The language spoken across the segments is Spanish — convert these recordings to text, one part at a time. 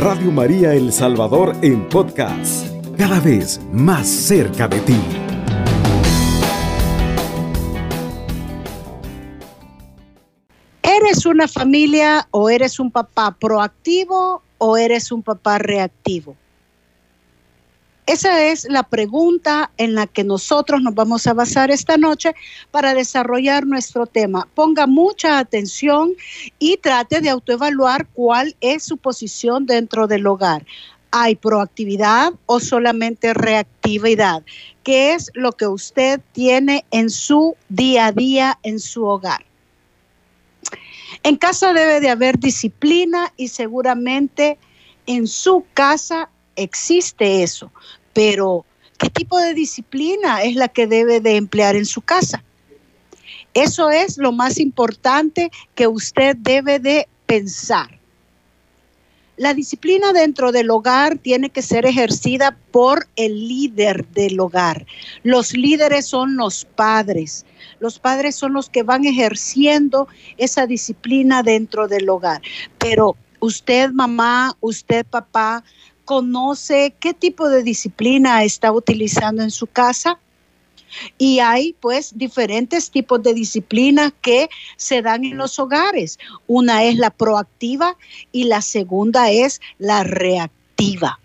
Radio María El Salvador en podcast, cada vez más cerca de ti. ¿Eres una familia o eres un papá proactivo o eres un papá reactivo? Esa es la pregunta en la que nosotros nos vamos a basar esta noche para desarrollar nuestro tema. Ponga mucha atención y trate de autoevaluar cuál es su posición dentro del hogar. ¿Hay proactividad o solamente reactividad? ¿Qué es lo que usted tiene en su día a día en su hogar? En casa debe de haber disciplina y seguramente en su casa existe eso. Pero, ¿qué tipo de disciplina es la que debe de emplear en su casa? Eso es lo más importante que usted debe de pensar. La disciplina dentro del hogar tiene que ser ejercida por el líder del hogar. Los líderes son los padres. Los padres son los que van ejerciendo esa disciplina dentro del hogar. Pero usted, mamá, usted, papá, conoce qué tipo de disciplina está utilizando en su casa. Y hay pues diferentes tipos de disciplina que se dan en los hogares. Una es la proactiva y la segunda es la reactiva.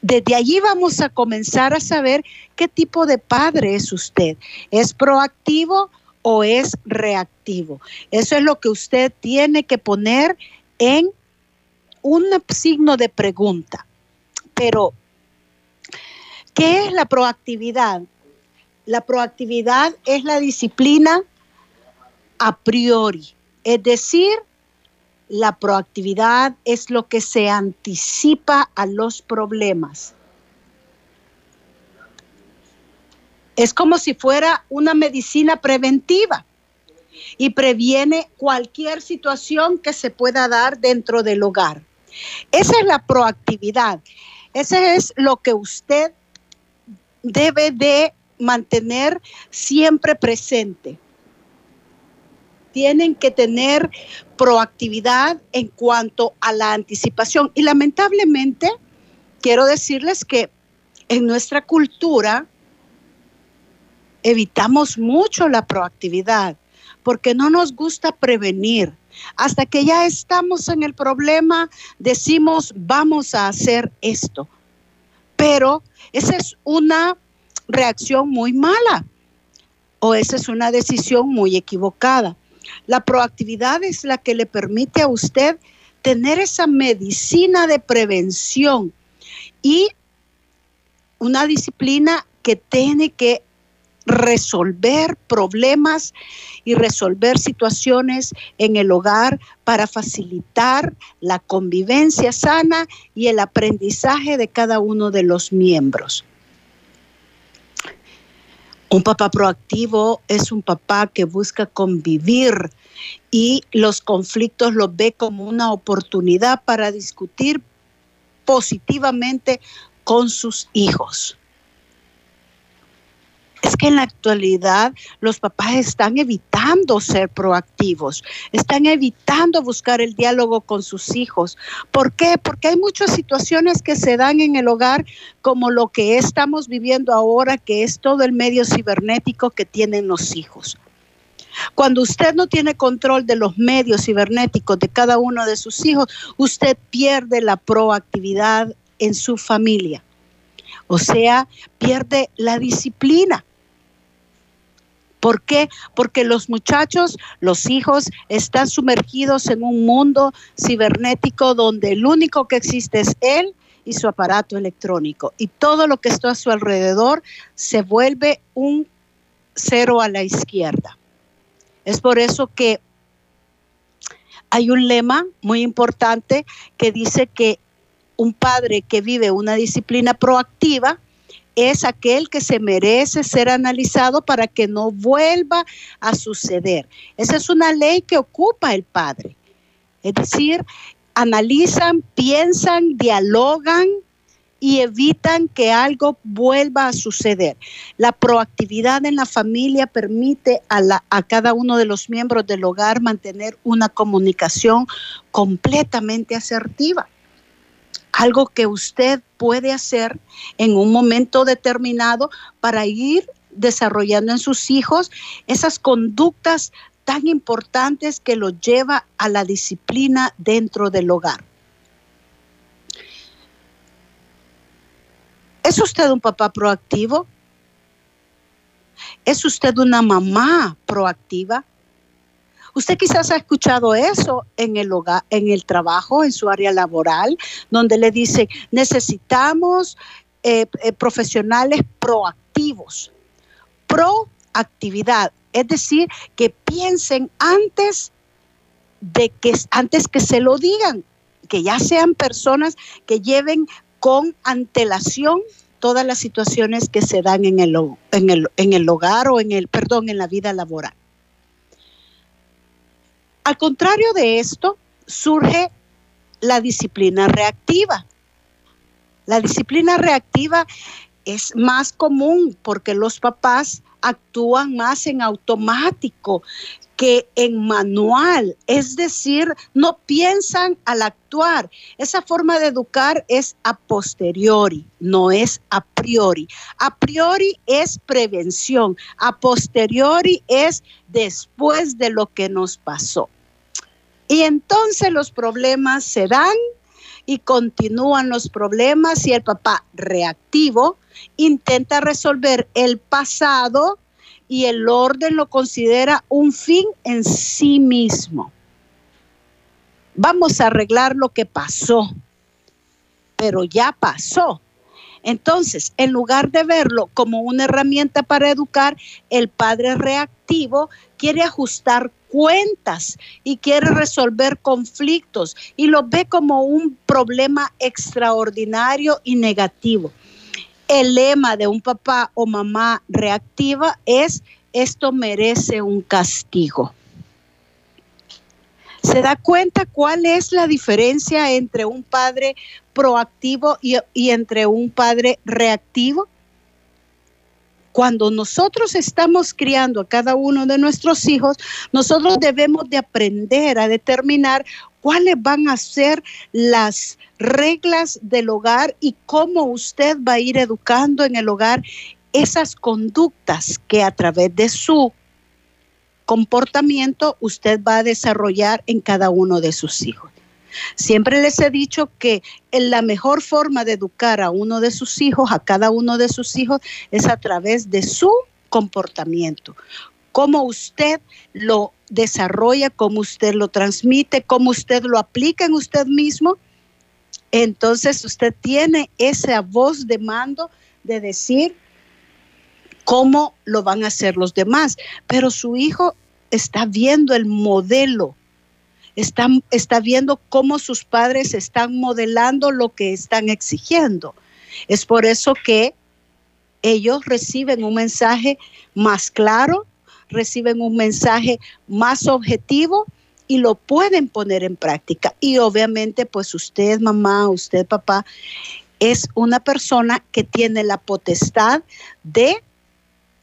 Desde allí vamos a comenzar a saber qué tipo de padre es usted. ¿Es proactivo o es reactivo? Eso es lo que usted tiene que poner en un signo de pregunta. Pero, ¿qué es la proactividad? La proactividad es la disciplina a priori, es decir, la proactividad es lo que se anticipa a los problemas. Es como si fuera una medicina preventiva y previene cualquier situación que se pueda dar dentro del hogar. Esa es la proactividad. Ese es lo que usted debe de mantener siempre presente. Tienen que tener proactividad en cuanto a la anticipación. Y lamentablemente, quiero decirles que en nuestra cultura evitamos mucho la proactividad porque no nos gusta prevenir. Hasta que ya estamos en el problema, decimos, vamos a hacer esto. Pero esa es una reacción muy mala o esa es una decisión muy equivocada. La proactividad es la que le permite a usted tener esa medicina de prevención y una disciplina que tiene que resolver problemas y resolver situaciones en el hogar para facilitar la convivencia sana y el aprendizaje de cada uno de los miembros. Un papá proactivo es un papá que busca convivir y los conflictos los ve como una oportunidad para discutir positivamente con sus hijos es que en la actualidad los papás están evitando ser proactivos, están evitando buscar el diálogo con sus hijos. ¿Por qué? Porque hay muchas situaciones que se dan en el hogar como lo que estamos viviendo ahora, que es todo el medio cibernético que tienen los hijos. Cuando usted no tiene control de los medios cibernéticos de cada uno de sus hijos, usted pierde la proactividad en su familia. O sea, pierde la disciplina. ¿Por qué? Porque los muchachos, los hijos, están sumergidos en un mundo cibernético donde el único que existe es él y su aparato electrónico. Y todo lo que está a su alrededor se vuelve un cero a la izquierda. Es por eso que hay un lema muy importante que dice que un padre que vive una disciplina proactiva, es aquel que se merece ser analizado para que no vuelva a suceder. Esa es una ley que ocupa el padre. Es decir, analizan, piensan, dialogan y evitan que algo vuelva a suceder. La proactividad en la familia permite a, a, cada uno de los miembros del hogar mantener una comunicación completamente asertiva. Algo que usted puede hacer en un momento determinado para ir desarrollando en sus hijos esas conductas tan importantes que los lleva a la disciplina dentro del hogar. ¿Es usted un papá proactivo? ¿Es usted una mamá proactiva? Usted quizás ha escuchado eso en el hogar, en el trabajo, en su área laboral, donde le dice, necesitamos eh, eh, profesionales proactivos. Proactividad, es decir, que piensen antes de que antes que se lo digan, que ya sean personas que lleven con antelación todas las situaciones que se dan en el, en el, en el hogar o en el, perdón, en la vida laboral. Al contrario de esto, surge la disciplina reactiva. La disciplina reactiva es más común porque los papás actúan más en automático que en manual, es decir, no piensan al actuar. Esa forma de educar es a posteriori, no es a priori. A priori es prevención, a posteriori es después de lo que nos pasó. Y entonces los problemas se dan y continúan los problemas y el papá reactivo intenta resolver el pasado y el orden lo considera un fin en sí mismo. Vamos a arreglar lo que pasó, pero ya pasó. Entonces, en lugar de verlo como una herramienta para educar, el padre reactivo quiere ajustar cuentas y quiere resolver conflictos y lo ve como un problema extraordinario y negativo el lema de un papá o mamá reactiva es esto merece un castigo. ¿Se da cuenta cuál es la diferencia entre un padre proactivo y, y, entre un padre reactivo? Cuando nosotros estamos criando a cada uno de nuestros hijos, nosotros debemos de aprender a determinar cuáles van a ser las reglas del hogar y cómo usted va a ir educando en el hogar esas conductas que a través de su comportamiento usted va a desarrollar en cada uno de sus hijos. Siempre les he dicho que la mejor forma de educar a uno de sus hijos, a cada uno de sus hijos, es a través de su comportamiento. Cómo usted lo desarrolla, cómo usted lo transmite, cómo usted lo aplica en usted mismo. Entonces usted tiene esa voz de mando de decir cómo lo van a hacer los demás. Pero su hijo está viendo el modelo, está, está viendo cómo sus padres están modelando lo que están exigiendo. Es por eso que ellos reciben un mensaje más claro, reciben un mensaje más objetivo y lo pueden poner en práctica. Y obviamente, pues usted, mamá, usted, papá, es una persona que tiene la potestad de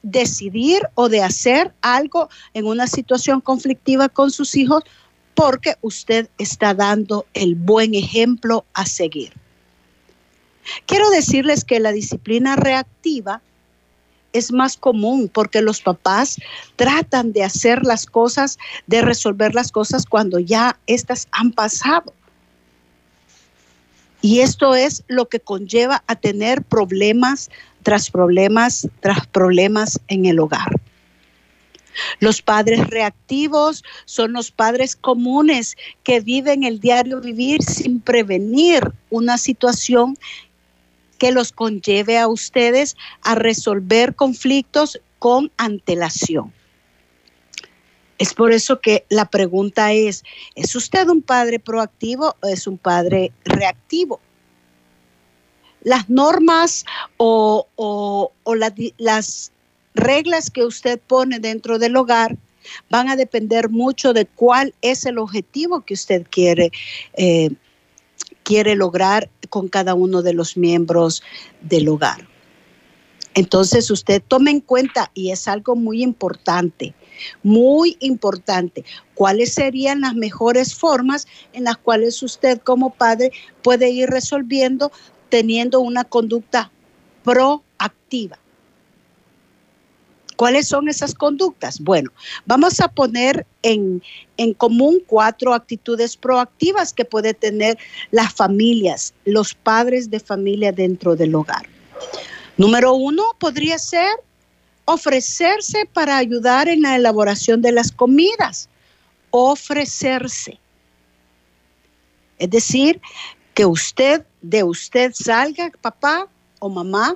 decidir o de hacer algo en una situación conflictiva con sus hijos porque usted está dando el buen ejemplo a seguir. Quiero decirles que la disciplina reactiva es más común porque los papás tratan de hacer las cosas, de resolver las cosas cuando ya estas han pasado. Y esto es lo que conlleva a tener problemas tras problemas tras problemas en el hogar. Los padres reactivos son los padres comunes que viven el diario vivir sin prevenir una situación que los conlleve a ustedes a resolver conflictos con antelación. Es por eso que la pregunta es, ¿es usted un padre proactivo o es un padre reactivo? Las normas o, las reglas que usted pone dentro del hogar van a depender mucho de cuál es el objetivo que usted quiere eh, quiere lograr con cada uno de los miembros del hogar. Entonces usted tome en cuenta, y es algo muy importante, Muy importante. ¿Cuáles serían las mejores formas en las cuales usted como padre puede ir resolviendo teniendo una conducta proactiva? ¿Cuáles son esas conductas? Bueno, vamos a poner en, en, común cuatro actitudes proactivas que puede tener las familias, los padres de familia dentro del hogar. Número uno podría ser ofrecerse para ayudar en la elaboración de las comidas. Ofrecerse. Es decir, que usted, de usted salga, papá o mamá,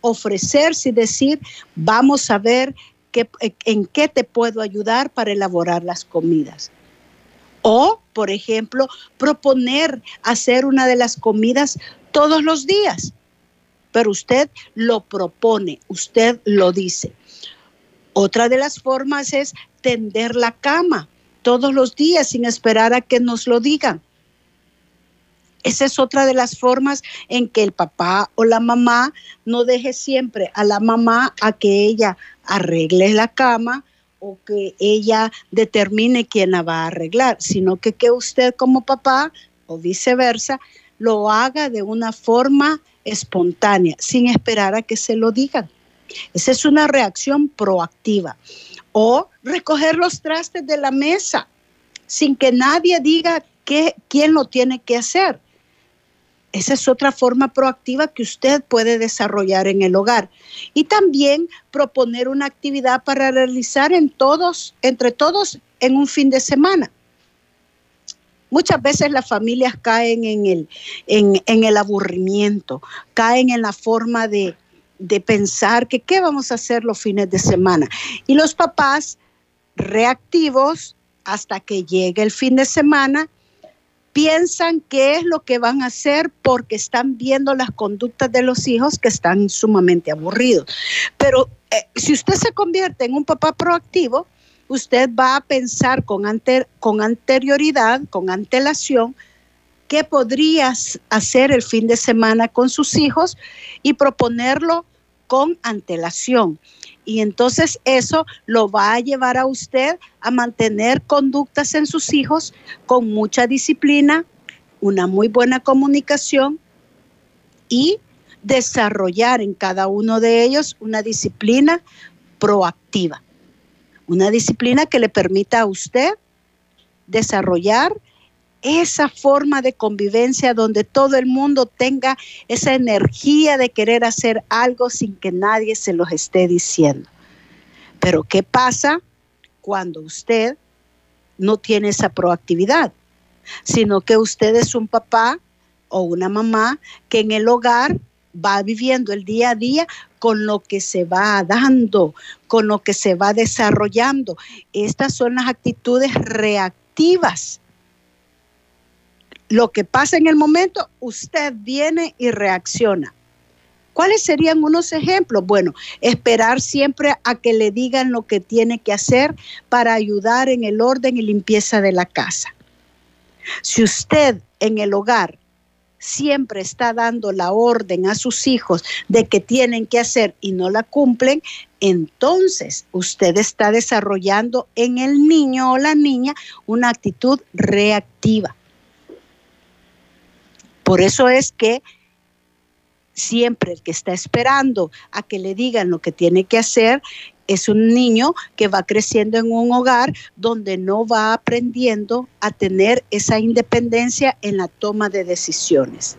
ofrecerse y decir, vamos a ver qué, en qué te puedo ayudar para elaborar las comidas. O, por ejemplo, proponer hacer una de las comidas todos los días. Pero usted lo propone, usted lo dice. Otra de las formas es tender la cama todos los días sin esperar a que nos lo digan. Esa es otra de las formas en que el papá o la mamá no deje siempre a la mamá a que ella arregle la cama o que ella determine quién la va a arreglar, sino que que usted como papá o viceversa lo haga de una forma espontánea, sin esperar a que se lo digan. Esa es una reacción proactiva. O recoger los trastes de la mesa sin que nadie diga quién lo tiene que hacer. Esa es otra forma proactiva que usted puede desarrollar en el hogar. Y también proponer una actividad para realizar entre todos en un fin de semana. Muchas veces las familias caen en el, en, el aburrimiento, caen en la forma de, de pensar que qué vamos a hacer los fines de semana. Y los papás reactivos hasta que llegue el fin de semana piensan qué es lo que van a hacer porque están viendo las conductas de los hijos que están sumamente aburridos. Pero eh, si usted se convierte en un papá proactivo, usted va a pensar con, con anterioridad, con antelación, qué podrías hacer el fin de semana con sus hijos y proponerlo con antelación. Y entonces eso lo va a llevar a usted a mantener conductas en sus hijos con mucha disciplina, una muy buena comunicación y desarrollar en cada uno de ellos una disciplina proactiva. Una disciplina que le permita a usted desarrollar esa forma de convivencia donde todo el mundo tenga esa energía de querer hacer algo sin que nadie se los esté diciendo. Pero ¿qué pasa cuando usted no tiene esa proactividad? Sino que usted es un papá o una mamá que en el hogar va viviendo el día a día con lo que se va dando, con lo que se va desarrollando. Estas son las actitudes reactivas lo que pasa en el momento, usted viene y reacciona. ¿Cuáles serían unos ejemplos? Bueno, esperar siempre a que le digan lo que tiene que hacer para ayudar en el orden y limpieza de la casa. Si usted en el hogar siempre está dando la orden a sus hijos de que tienen que hacer y no la cumplen, entonces usted está desarrollando en el niño o la niña una actitud reactiva. Por eso es que siempre el que está esperando a que le digan lo que tiene que hacer es un niño que va creciendo en un hogar donde no va aprendiendo a tener esa independencia en la toma de decisiones.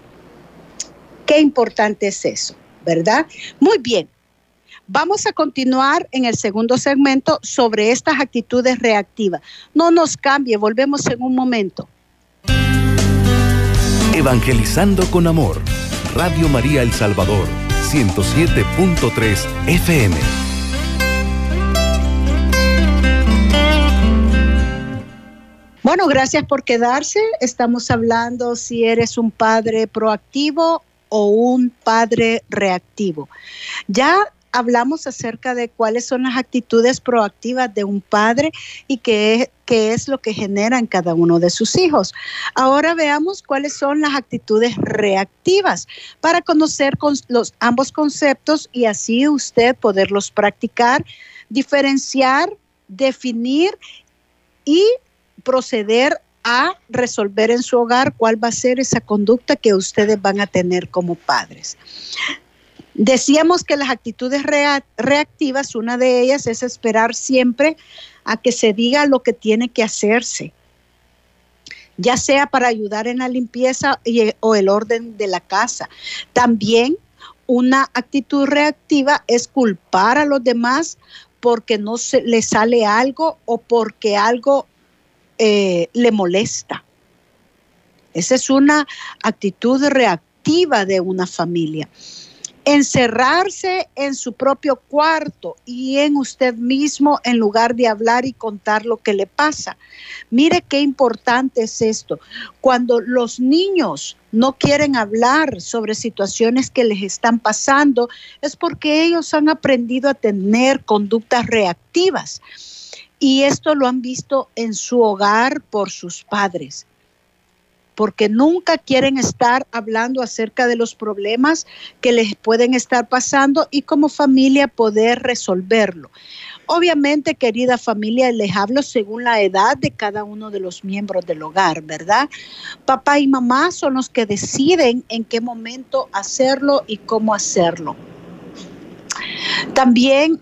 Qué importante es eso, ¿verdad? Muy bien. Vamos a continuar en el segundo segmento sobre estas actitudes reactivas. No nos cambie, volvemos en un momento. Evangelizando con Amor. Radio María El Salvador, 107.3 FM. Bueno, gracias por quedarse. Estamos hablando si eres un padre proactivo o un padre reactivo. Ya hablamos acerca de cuáles son las actitudes proactivas de un padre y qué, qué, es lo que genera en cada uno de sus hijos. Ahora veamos cuáles son las actitudes reactivas para conocer los, ambos conceptos y así usted poderlos practicar, diferenciar definir y proceder a resolver en su hogar cuál va a ser esa conducta que ustedes van a tener como padres. Decíamos que las actitudes reactivas, una de ellas es esperar siempre a que se diga lo que tiene que hacerse, ya sea para ayudar en la limpieza o el orden de la casa. También una actitud reactiva es culpar a los demás porque no se le sale algo o porque algo eh, le molesta. Esa es una actitud reactiva de una familia. Encerrarse en su propio cuarto y en usted mismo en lugar de hablar y contar lo que le pasa. Mire qué importante es esto. Cuando los niños no quieren hablar sobre situaciones que les están pasando, es porque ellos han aprendido a tener conductas reactivas y esto lo han visto en su hogar por sus padres, porque nunca quieren estar hablando acerca de los problemas que les pueden estar pasando y como familia poder resolverlo. Obviamente, querida familia, les hablo según la edad de cada uno de los miembros del hogar, ¿verdad? Papá y mamá son los que deciden en qué momento hacerlo y cómo hacerlo. También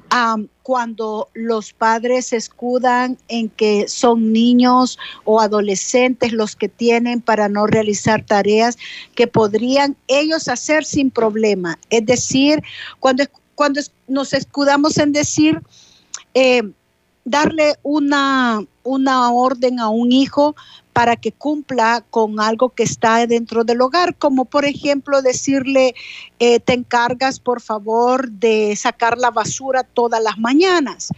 cuando los padres se escudan en que son niños o adolescentes los que tienen para no realizar tareas que podrían ellos hacer sin problema. Es decir, cuando, cuando nos escudamos en decir, eh, darle una, una orden a un hijo para que cumpla con algo que está dentro del hogar, como por ejemplo decirle, eh, te encargas por favor de sacar la basura todas las mañanas.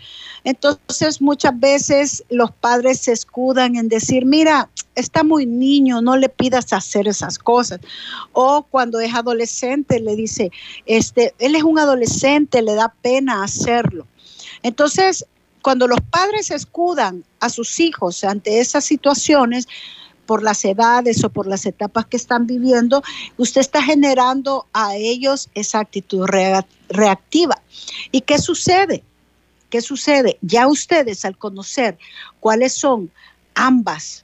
Entonces muchas veces los padres se escudan en decir, mira, está muy niño, no le pidas hacer esas cosas. O cuando es adolescente le dice, este, él es un adolescente, le da pena hacerlo. Entonces, cuando los padres escudan a sus hijos ante esas situaciones, por las edades o por las etapas que están viviendo, usted está generando a ellos esa actitud reactiva. ¿Y qué sucede? ¿Qué sucede? Ya ustedes al conocer cuáles son ambas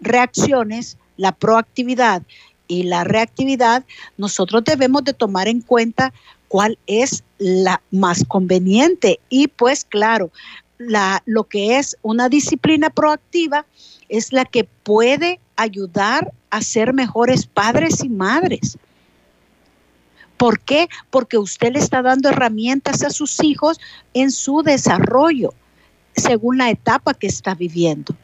reacciones, la proactividad y la reactividad, nosotros debemos de tomar en cuenta cuál es la más conveniente. Y pues claro, lo que es una disciplina proactiva es la que puede ayudar a ser mejores padres y madres. ¿Por qué? Porque usted le está dando herramientas a sus hijos en su desarrollo, según la etapa que está viviendo.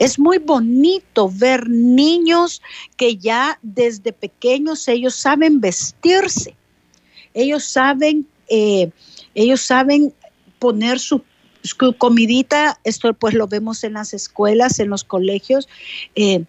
Es muy bonito ver niños que ya desde pequeños ellos saben vestirse, ellos saben, eh, ellos saben poner su comidita, esto pues lo vemos en las escuelas, en los colegios. Eh,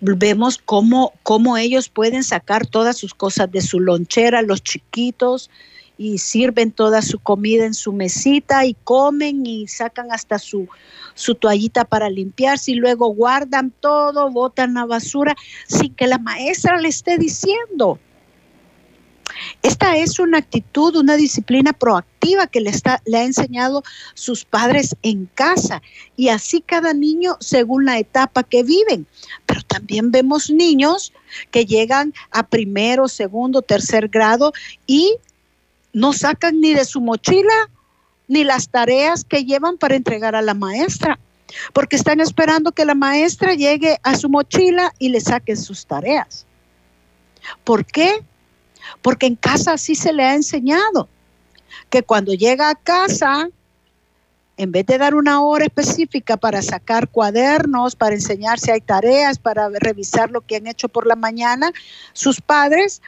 vemos cómo, cómo ellos pueden sacar todas sus cosas de su lonchera, los chiquitos, y sirven toda su comida en su mesita y comen y sacan hasta su, su toallita para limpiarse y luego guardan todo, botan la basura sin que la maestra le esté diciendo. Esta es una actitud, una disciplina proactiva que le, está, le ha enseñado sus padres en casa y así cada niño según la etapa que viven. Pero también vemos niños que llegan a primero, segundo, tercer grado y no sacan ni de su mochila ni las tareas que llevan para entregar a la maestra, porque están esperando que la maestra llegue a su mochila y le saque sus tareas. ¿Por qué? Porque en casa así se le ha enseñado, que cuando llega a casa, en vez de dar una hora específica para sacar cuadernos, para enseñar si hay tareas, para revisar lo que han hecho por la mañana, sus padres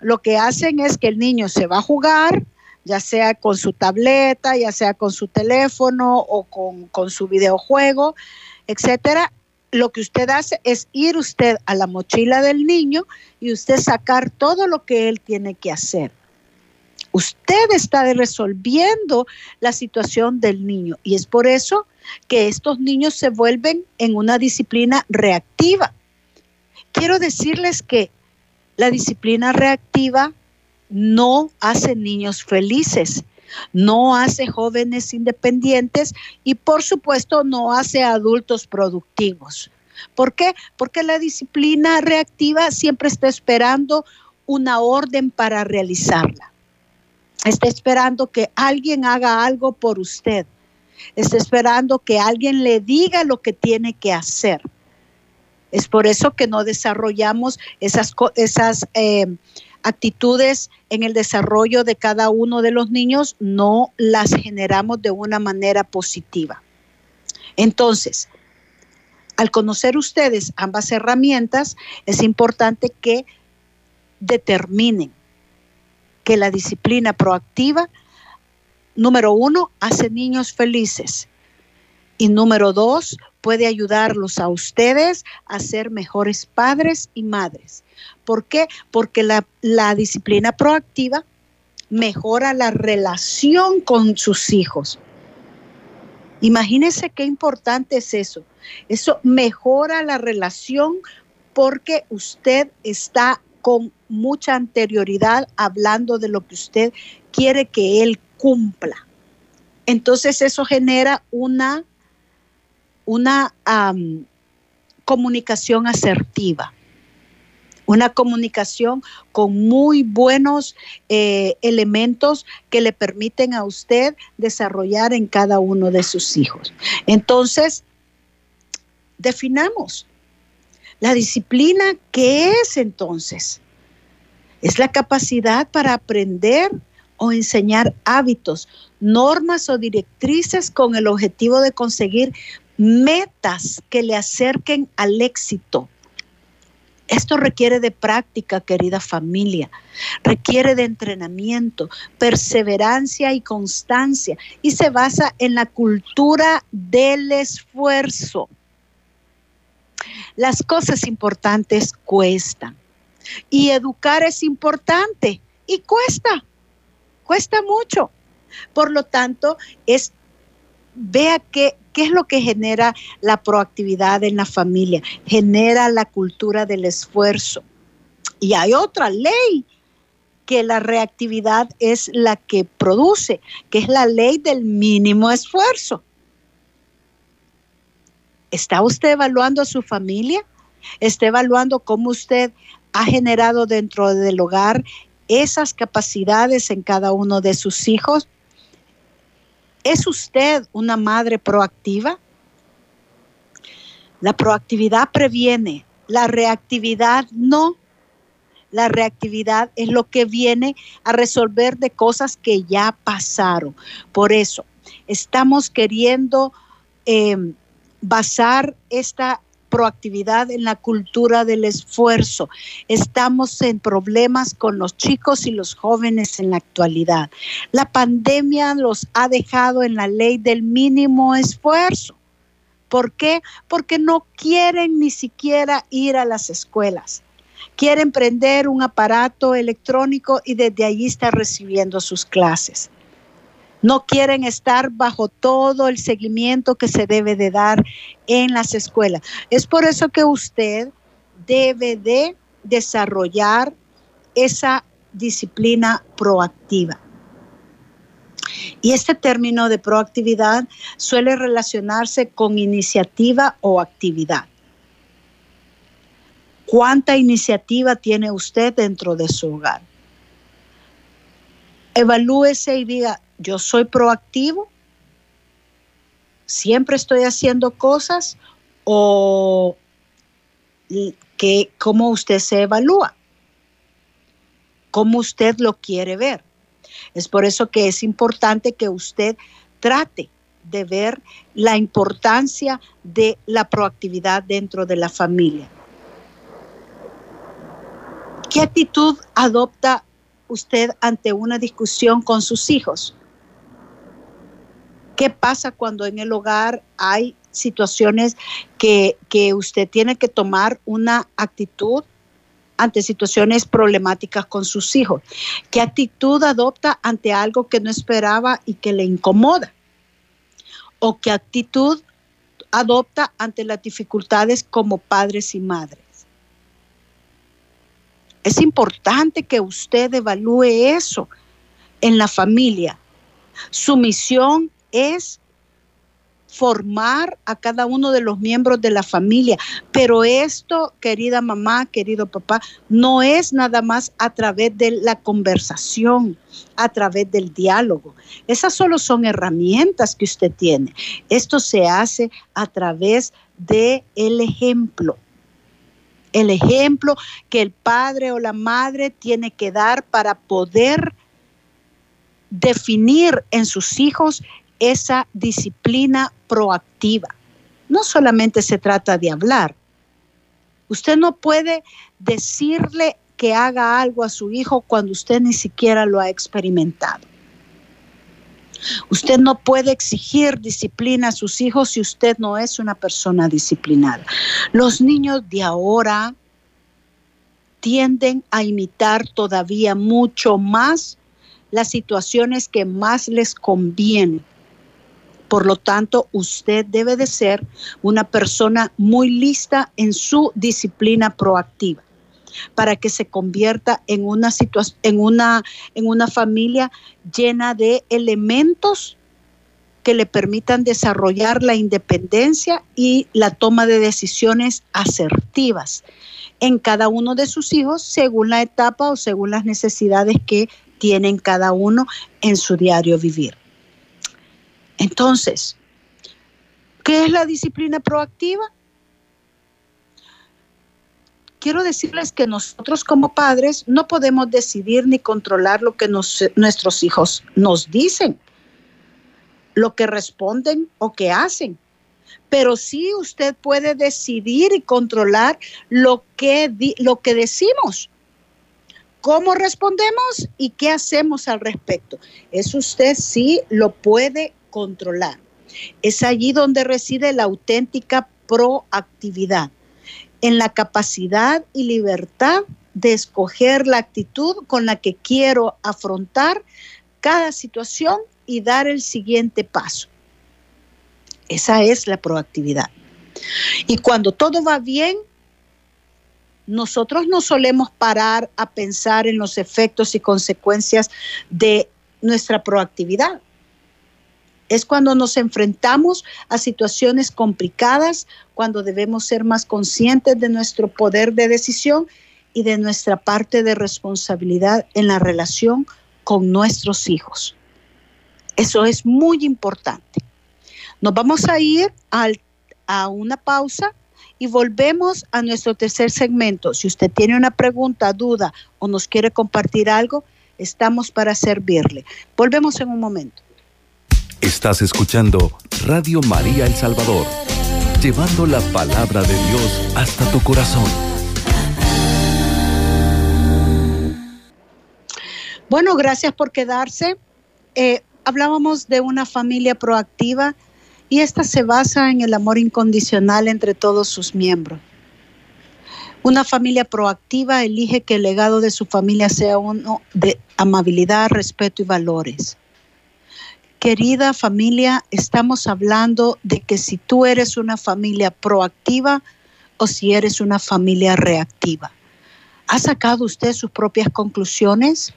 lo que hacen es que el niño se va a jugar, ya sea con su tableta, ya sea con su teléfono o con, con su videojuego, etcétera, lo que usted hace es ir usted a la mochila del niño y usted sacar todo lo que él tiene que hacer. Usted está resolviendo la situación del niño y es por eso que estos niños se vuelven en una disciplina reactiva. Quiero decirles que la disciplina reactiva no hace niños felices, no hace jóvenes independientes y por supuesto no hace adultos productivos. ¿Por qué? Porque la disciplina reactiva siempre está esperando una orden para realizarla. Está esperando que alguien haga algo por usted. Está esperando que alguien le diga lo que tiene que hacer. Es por eso que no desarrollamos esas, esas eh, actitudes en el desarrollo de cada uno de los niños, no las generamos de una manera positiva. Entonces, al conocer ustedes ambas herramientas, es importante que determinen que la disciplina proactiva, número uno, hace niños felices y número dos, puede ayudarlos a ustedes a ser mejores padres y madres. ¿Por qué? Porque la, disciplina proactiva mejora la relación con sus hijos. Imagínense qué importante es eso. Eso mejora la relación porque usted está con mucha anterioridad hablando de lo que usted quiere que él cumpla. Entonces eso genera una, una comunicación asertiva una comunicación con muy buenos eh, elementos que le permiten a usted desarrollar en cada uno de sus hijos. Entonces, definamos la disciplina, ¿qué es entonces? Es la capacidad para aprender o enseñar hábitos, normas o directrices con el objetivo de conseguir metas que le acerquen al éxito. Esto requiere de práctica, querida familia, requiere de entrenamiento, perseverancia y constancia. Y se basa en la cultura del esfuerzo. Las cosas importantes cuestan. Y educar es importante. Y cuesta, cuesta mucho. Por lo tanto, es vea qué, qué es lo que genera la proactividad en la familia. Genera la cultura del esfuerzo. Y hay otra ley que la reactividad es la que produce, que es la ley del mínimo esfuerzo. ¿Está usted evaluando a su familia? ¿Está evaluando cómo usted ha generado dentro del hogar esas capacidades en cada uno de sus hijos? ¿Es usted una madre proactiva? La proactividad previene, la reactividad no. La reactividad es lo que viene a resolver de cosas que ya pasaron. Por eso, estamos queriendo eh, basar esta proactividad en la cultura del esfuerzo. Estamos en problemas con los chicos y los jóvenes en la actualidad. La pandemia los ha dejado en la ley del mínimo esfuerzo. ¿Por qué? Porque no quieren ni siquiera ir a las escuelas. Quieren prender un aparato electrónico y desde allí estar recibiendo sus clases no quieren estar bajo todo el seguimiento que se debe de dar en las escuelas. Es por eso que usted debe de desarrollar esa disciplina proactiva. Y este término de proactividad suele relacionarse con iniciativa o actividad. ¿Cuánta iniciativa tiene usted dentro de su hogar? Evalúese y diga, yo soy proactivo, siempre estoy haciendo cosas o que cómo usted se evalúa, cómo usted lo quiere ver. Es por eso que es importante que usted trate de ver la importancia de la proactividad dentro de la familia. ¿Qué actitud adopta usted ante una discusión con sus hijos? ¿Qué pasa cuando en el hogar hay situaciones que, usted tiene que tomar una actitud ante situaciones problemáticas con sus hijos? ¿Qué actitud adopta ante algo que no esperaba y que le incomoda? ¿O qué actitud adopta ante las dificultades como padres y madres? Es importante que usted evalúe eso en la familia Su misión es formar a cada uno de los miembros de la familia. Pero esto, querida mamá, querido papá, no es nada más a través de la conversación, a través del diálogo. Esas solo son herramientas que usted tiene. Esto se hace a través de el ejemplo. El ejemplo que el padre o la madre tiene que dar para poder definir en sus hijos esa disciplina proactiva. No solamente se trata de hablar. Usted no puede decirle que haga algo a su hijo cuando usted ni siquiera lo ha experimentado. Usted no puede exigir disciplina a sus hijos si usted no es una persona disciplinada. Los niños de ahora tienden a imitar todavía mucho más las situaciones que más les convienen por lo tanto, usted debe de ser una persona muy lista en su disciplina proactiva para que se convierta en una situación en una en una familia llena de elementos que le permitan desarrollar la independencia y la toma de decisiones asertivas en cada uno de sus hijos según la etapa o según las necesidades que tienen cada uno en su diario vivir. Entonces, ¿qué es la disciplina proactiva? Quiero decirles que nosotros como padres no podemos decidir ni controlar lo que nuestros hijos nos dicen, lo que responden o que hacen. Pero sí usted puede decidir y controlar lo que, lo que decimos cómo respondemos y qué hacemos al respecto. Eso usted sí lo puede controlar. Es allí donde reside la auténtica proactividad, en la capacidad y libertad de escoger la actitud con la que quiero afrontar cada situación y dar el siguiente paso. Esa es la proactividad. Y cuando todo va bien, nosotros no solemos parar a pensar en los efectos y consecuencias de nuestra proactividad es cuando nos enfrentamos a situaciones complicadas, cuando debemos ser más conscientes de nuestro poder de decisión y de nuestra parte de responsabilidad en la relación con nuestros hijos. Eso es muy importante. Nos vamos a ir a una pausa y volvemos a nuestro tercer segmento. Si usted tiene una pregunta, duda o nos quiere compartir algo, estamos para servirle. Volvemos en un momento. Estás escuchando Radio María El Salvador, llevando la palabra de Dios hasta tu corazón. Bueno, gracias por quedarse. Eh, hablábamos de una familia proactiva y esta se basa en el amor incondicional entre todos sus miembros. Una familia proactiva elige que el legado de su familia sea uno de amabilidad, respeto y valores. Querida familia, estamos hablando de que si tú eres una familia proactiva o si eres una familia reactiva. ¿Ha sacado usted sus propias conclusiones?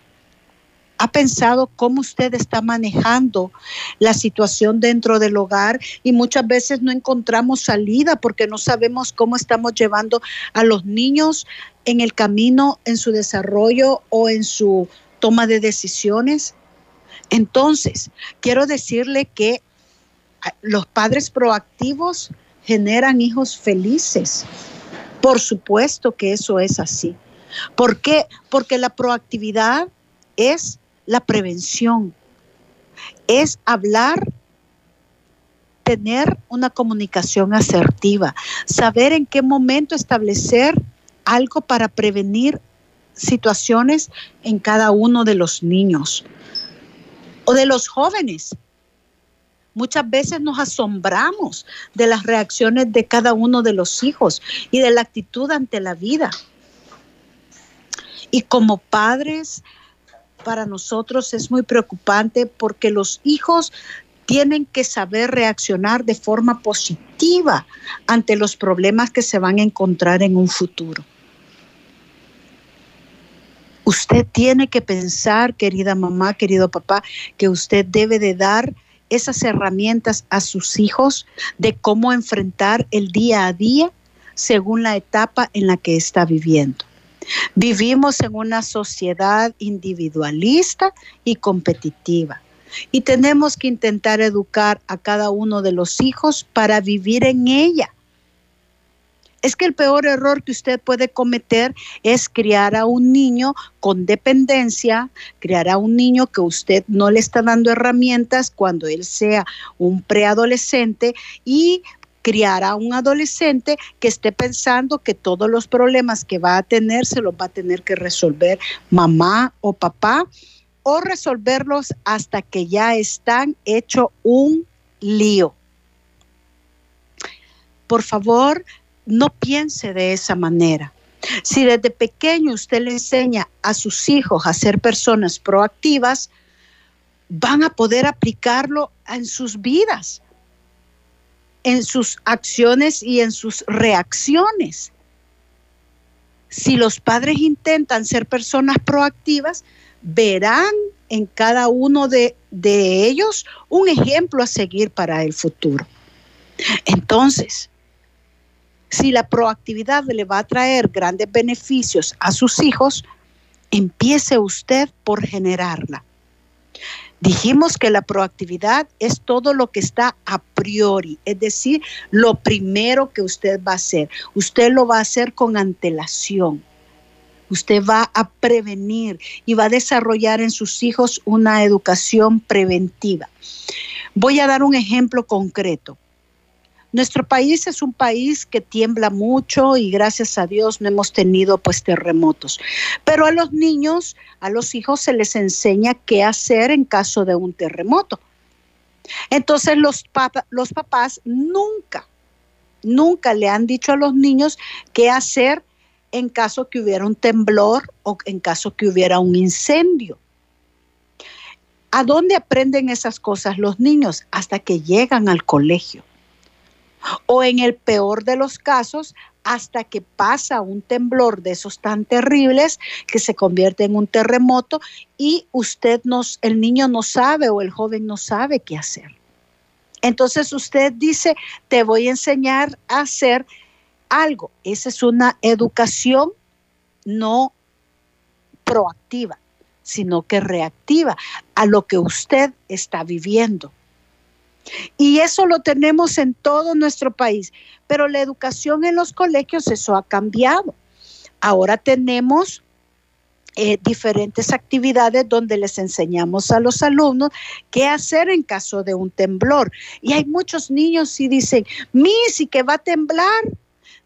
¿Ha pensado cómo usted está manejando la situación dentro del hogar? Y muchas veces no encontramos salida porque no sabemos cómo estamos llevando a los niños en el camino, en su desarrollo o en su toma de decisiones. Entonces, quiero decirle que ah, los padres proactivos generan hijos felices. Por supuesto que eso es así. ¿Por qué? Porque la proactividad es la prevención, es hablar, tener una comunicación asertiva, saber en qué momento establecer algo para prevenir situaciones en cada uno de los niños o de los jóvenes. Muchas veces nos asombramos de las reacciones de cada uno de los hijos y de la actitud ante la vida. Y como padres, para nosotros es muy preocupante porque los hijos tienen que saber reaccionar de forma positiva ante los problemas que se van a encontrar en un futuro. Usted tiene que pensar, querida mamá, querido papá, que usted debe de dar esas herramientas a sus hijos de cómo enfrentar el día a día según la etapa en la que está viviendo. Vivimos en una sociedad individualista y competitiva y tenemos que intentar educar a cada uno de los hijos para vivir en ella es que el peor error que usted puede cometer es criar a un niño con dependencia, criar a un niño que usted no le está dando herramientas cuando él sea un preadolescente y criar a un adolescente que esté pensando que todos los problemas que va a tener se los va a tener que resolver mamá o papá o resolverlos hasta que ya están hecho un lío. Por favor, no piense de esa manera. Si desde pequeño usted le enseña a sus hijos a ser personas proactivas, van a poder aplicarlo en sus vidas, en sus acciones y en sus reacciones. Si los padres intentan ser personas proactivas, verán en cada uno de, ellos un ejemplo a seguir para el futuro. Entonces, si la proactividad le va a traer grandes beneficios a sus hijos, empiece usted por generarla. Dijimos que la proactividad es todo lo que está a priori, es decir, lo primero que usted va a hacer. Usted lo va a hacer con antelación. Usted va a prevenir y va a desarrollar en sus hijos una educación preventiva. Voy a dar un ejemplo concreto. Nuestro país es un país que tiembla mucho y gracias a Dios no hemos tenido pues terremotos. Pero a los niños, a los hijos se les enseña qué hacer en caso de un terremoto. Entonces los, los papás nunca, nunca le han dicho a los niños qué hacer en caso que hubiera un temblor o en caso que hubiera un incendio. ¿A dónde aprenden esas cosas los niños? Hasta que llegan al colegio o en el peor de los casos hasta que pasa un temblor de esos tan terribles que se convierte en un terremoto y usted nos, el niño no sabe o el joven no sabe qué hacer. Entonces usted dice, te voy a enseñar a hacer algo. Esa es una educación no proactiva, sino que reactiva a lo que usted está viviendo. Y eso lo tenemos en todo nuestro país. Pero la educación en los colegios, eso ha cambiado. Ahora tenemos eh, diferentes actividades donde les enseñamos a los alumnos qué hacer en caso de un temblor. Y hay muchos niños y dicen, Miss, ¿y que va a temblar?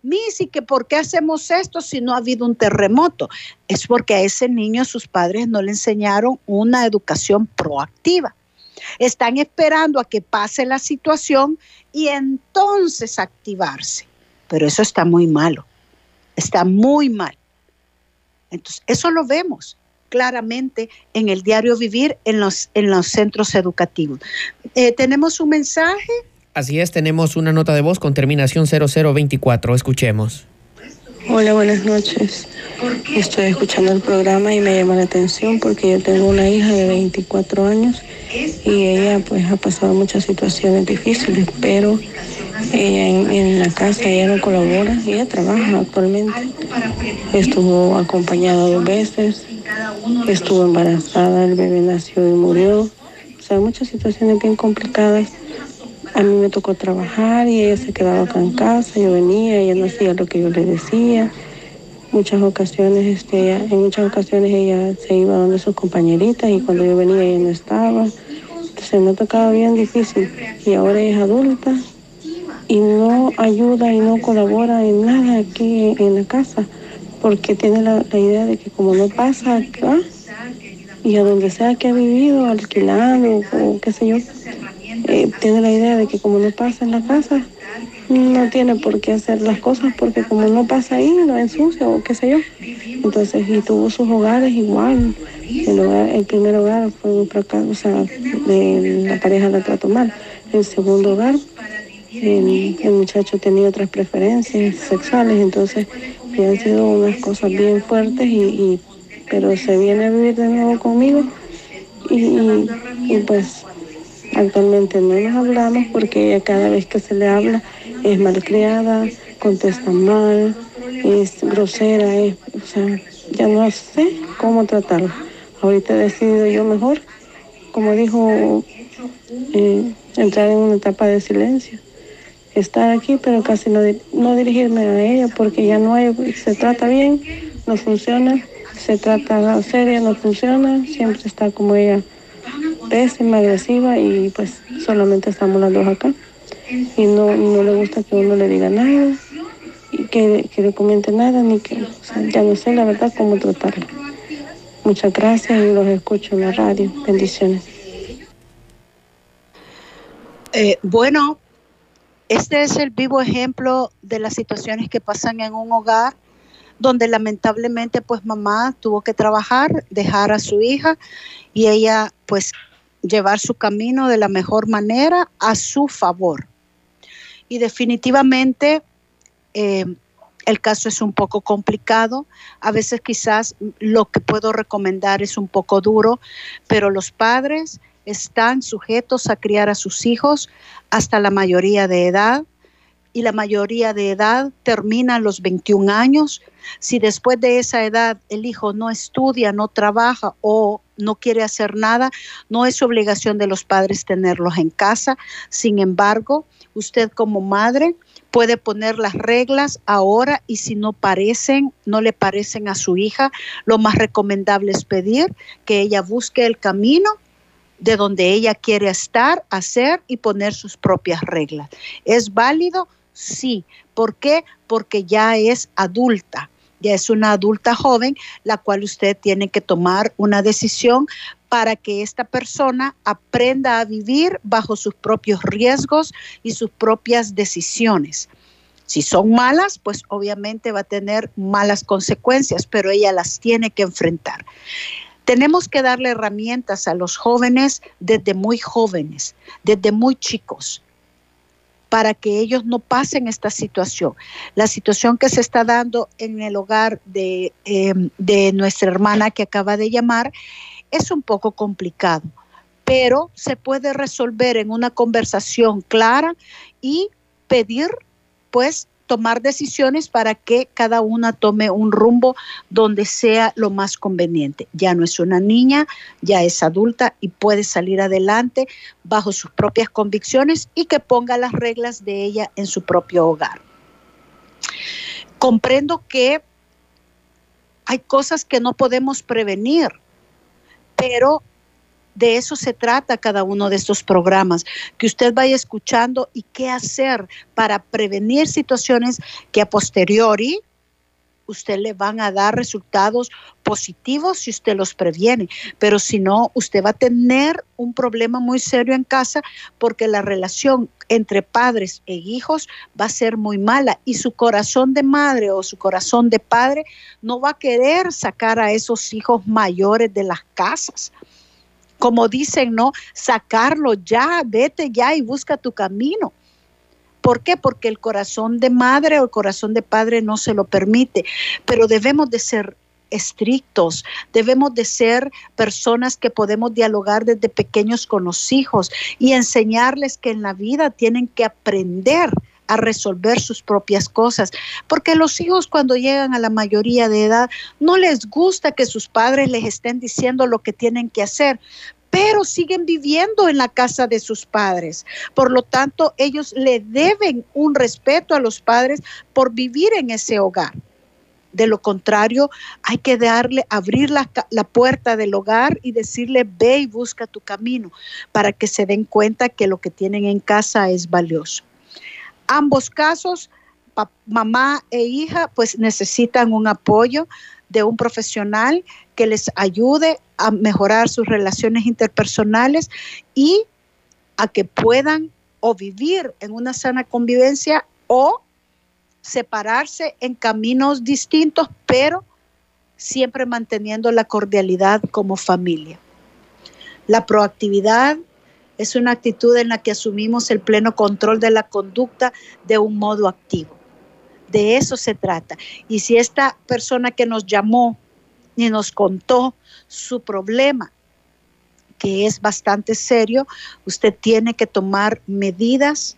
Miss, ¿y que por qué hacemos esto si no ha habido un terremoto? Es porque a ese niño sus padres no le enseñaron una educación proactiva. Están esperando a que pase la situación y entonces activarse. Pero eso está muy malo. Está muy mal. Entonces, eso lo vemos claramente en el diario vivir en los, en los centros educativos. Eh, ¿Tenemos un mensaje? Así es, tenemos una nota de voz con terminación 0024. Escuchemos. Hola, buenas noches. Estoy escuchando el programa y me llama la atención porque yo tengo una hija de 24 años y ella pues ha pasado muchas situaciones difíciles, pero ella en, la casa ella no colabora, ella trabaja actualmente. Estuvo acompañada dos veces, estuvo embarazada, el bebé nació y murió. O sea, muchas situaciones bien complicadas. A mí me tocó trabajar y ella se quedaba acá en casa, yo venía, ella no hacía lo que yo le decía. Muchas ocasiones, este, en muchas ocasiones ella se iba donde sus compañeritas y cuando yo venía ella no estaba. Se me ha tocado bien difícil y ahora es adulta y no ayuda y no colabora en nada aquí en, la casa porque tiene la, idea de que como no pasa acá y a donde sea que ha vivido, alquilando o qué sé yo, eh, tiene la idea de que como no pasa en la casa, no tiene por qué hacer las cosas porque como no pasa ahí, no ensucia o qué sé yo. Entonces, y tuvo sus hogares igual. El, el primer hogar fue un fracaso, o sea, de, la pareja la trató mal. El segundo hogar, el, muchacho tenía otras preferencias sexuales, entonces han sido unas cosas bien fuertes y, pero se viene a vivir de nuevo conmigo y, pues actualmente no nos hablamos porque ella cada vez que se le habla es malcriada, contesta mal, es grosera, es, o sea, ya no sé cómo tratarla. Ahorita he decidido yo mejor, como dijo, eh, entrar en una etapa de silencio estar aquí, pero casi no, no dirigirme a ella porque ya no hay, se trata bien, no funciona, se trata seria, no funciona, siempre está como ella pésima, agresiva y pues solamente estamos las dos acá. Y no, no le gusta que uno le diga nada y que, que le comente nada, ni que, ya no sé la verdad cómo tratarlo. Muchas gracias y los escucho en la radio. Bendiciones. Eh, bueno, este es el vivo ejemplo de las situaciones que pasan en un hogar donde lamentablemente pues mamá tuvo que trabajar, dejar a su hija y ella pues llevar su camino de la mejor manera a su favor. Y definitivamente eh, el caso es un poco complicado. A veces quizás lo que puedo recomendar es un poco duro, pero los padres están sujetos a criar a sus hijos hasta la mayoría de edad y la mayoría de edad termina a los 21 años. Si después de esa edad el hijo no estudia, no trabaja o no quiere hacer nada, no es obligación de los padres tenerlos en casa. Sin embargo, usted como madre puede poner las reglas ahora y si no parecen, no le parecen a su hija, lo más recomendable es pedir que ella busque el camino de donde ella quiere estar, hacer y poner sus propias reglas. ¿Es válido? Sí. ¿Por qué? Porque ya es adulta, ya es una adulta joven, la cual usted tiene que tomar una decisión para que esta persona aprenda a vivir bajo sus propios riesgos y sus propias decisiones. Si son malas, pues obviamente va a tener malas consecuencias, pero ella las tiene que enfrentar. Tenemos que darle herramientas a los jóvenes desde muy jóvenes, desde muy chicos, para que ellos no pasen esta situación. La situación que se está dando en el hogar de, em, de nuestra hermana que acaba de llamar es un poco complicado, pero se puede resolver en una conversación clara y pedir pues tomar decisiones para que cada una tome un rumbo donde sea lo más conveniente. Ya no es una niña, ya es adulta y puede salir adelante bajo sus propias convicciones y que ponga las reglas de ella en su propio hogar. Comprendo que hay cosas que no podemos prevenir, pero de eso se trata cada uno de estos programas, que usted vaya escuchando y qué hacer para prevenir situaciones que a posteriori usted le van a dar resultados positivos si usted los previene, pero si no, usted va a tener un problema muy serio en casa porque la relación entre padres e hijos va a ser muy mala y su corazón de madre o su corazón de padre no va a querer sacar a esos hijos mayores de las casas como dicen, ¿no? Sacarlo ya, vete ya y busca tu camino. ¿Por qué? Porque el corazón de madre o el corazón de padre no se lo permite, pero debemos de ser estrictos, debemos de ser personas que podemos dialogar desde pequeños con los hijos y enseñarles que en la vida tienen que aprender a resolver sus propias cosas, porque los hijos cuando llegan a la mayoría de edad no les gusta que sus padres les estén diciendo lo que tienen que hacer, pero siguen viviendo en la casa de sus padres. Por lo tanto, ellos le deben un respeto a los padres por vivir en ese hogar. De lo contrario, hay que darle, abrir la, la, puerta del hogar y decirle, ve y busca tu camino, para que se den cuenta que lo que tienen en casa es valioso. Ambos casos, mamá e hija, pues necesitan un apoyo de un profesional que les ayude a mejorar sus relaciones interpersonales y a que puedan o vivir en una sana convivencia o separarse en caminos distintos, pero siempre manteniendo la cordialidad como familia. La proactividad es una actitud en la que asumimos el pleno control de la conducta de un modo activo. De eso se trata. Y si esta persona que nos llamó y nos contó su problema, que es bastante serio, usted tiene que tomar medidas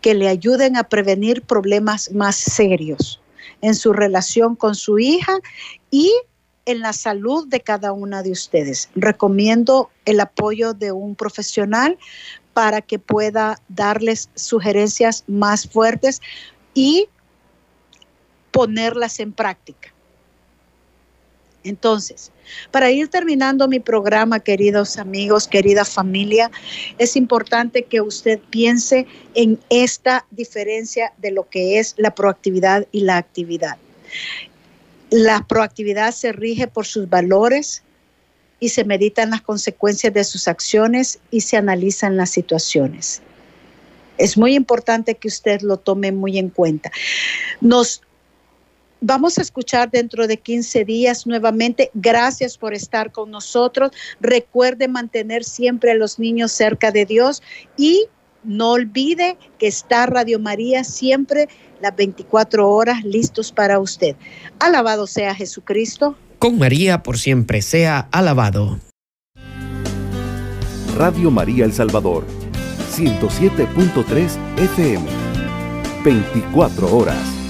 que le ayuden a prevenir problemas más serios en su relación con su hija y en la salud de cada una de ustedes. Recomiendo el apoyo de un profesional para que pueda darles sugerencias más fuertes y ponerlas en práctica. Entonces, para ir terminando mi programa, queridos amigos, querida familia, es importante que usted piense en esta diferencia de lo que es la proactividad y la actividad. La proactividad se rige por sus valores y se meditan las consecuencias de sus acciones y se analizan las situaciones. Es muy importante que usted lo tome muy en cuenta. Nos vamos a escuchar dentro de 15 días nuevamente. Gracias por estar con nosotros. Recuerde mantener siempre a los niños cerca de Dios y no olvide que está Radio María siempre las 24 horas listos para usted. Alabado sea Jesucristo. Con María por siempre sea alabado. Radio María El Salvador, 107.3 FM, 24 horas.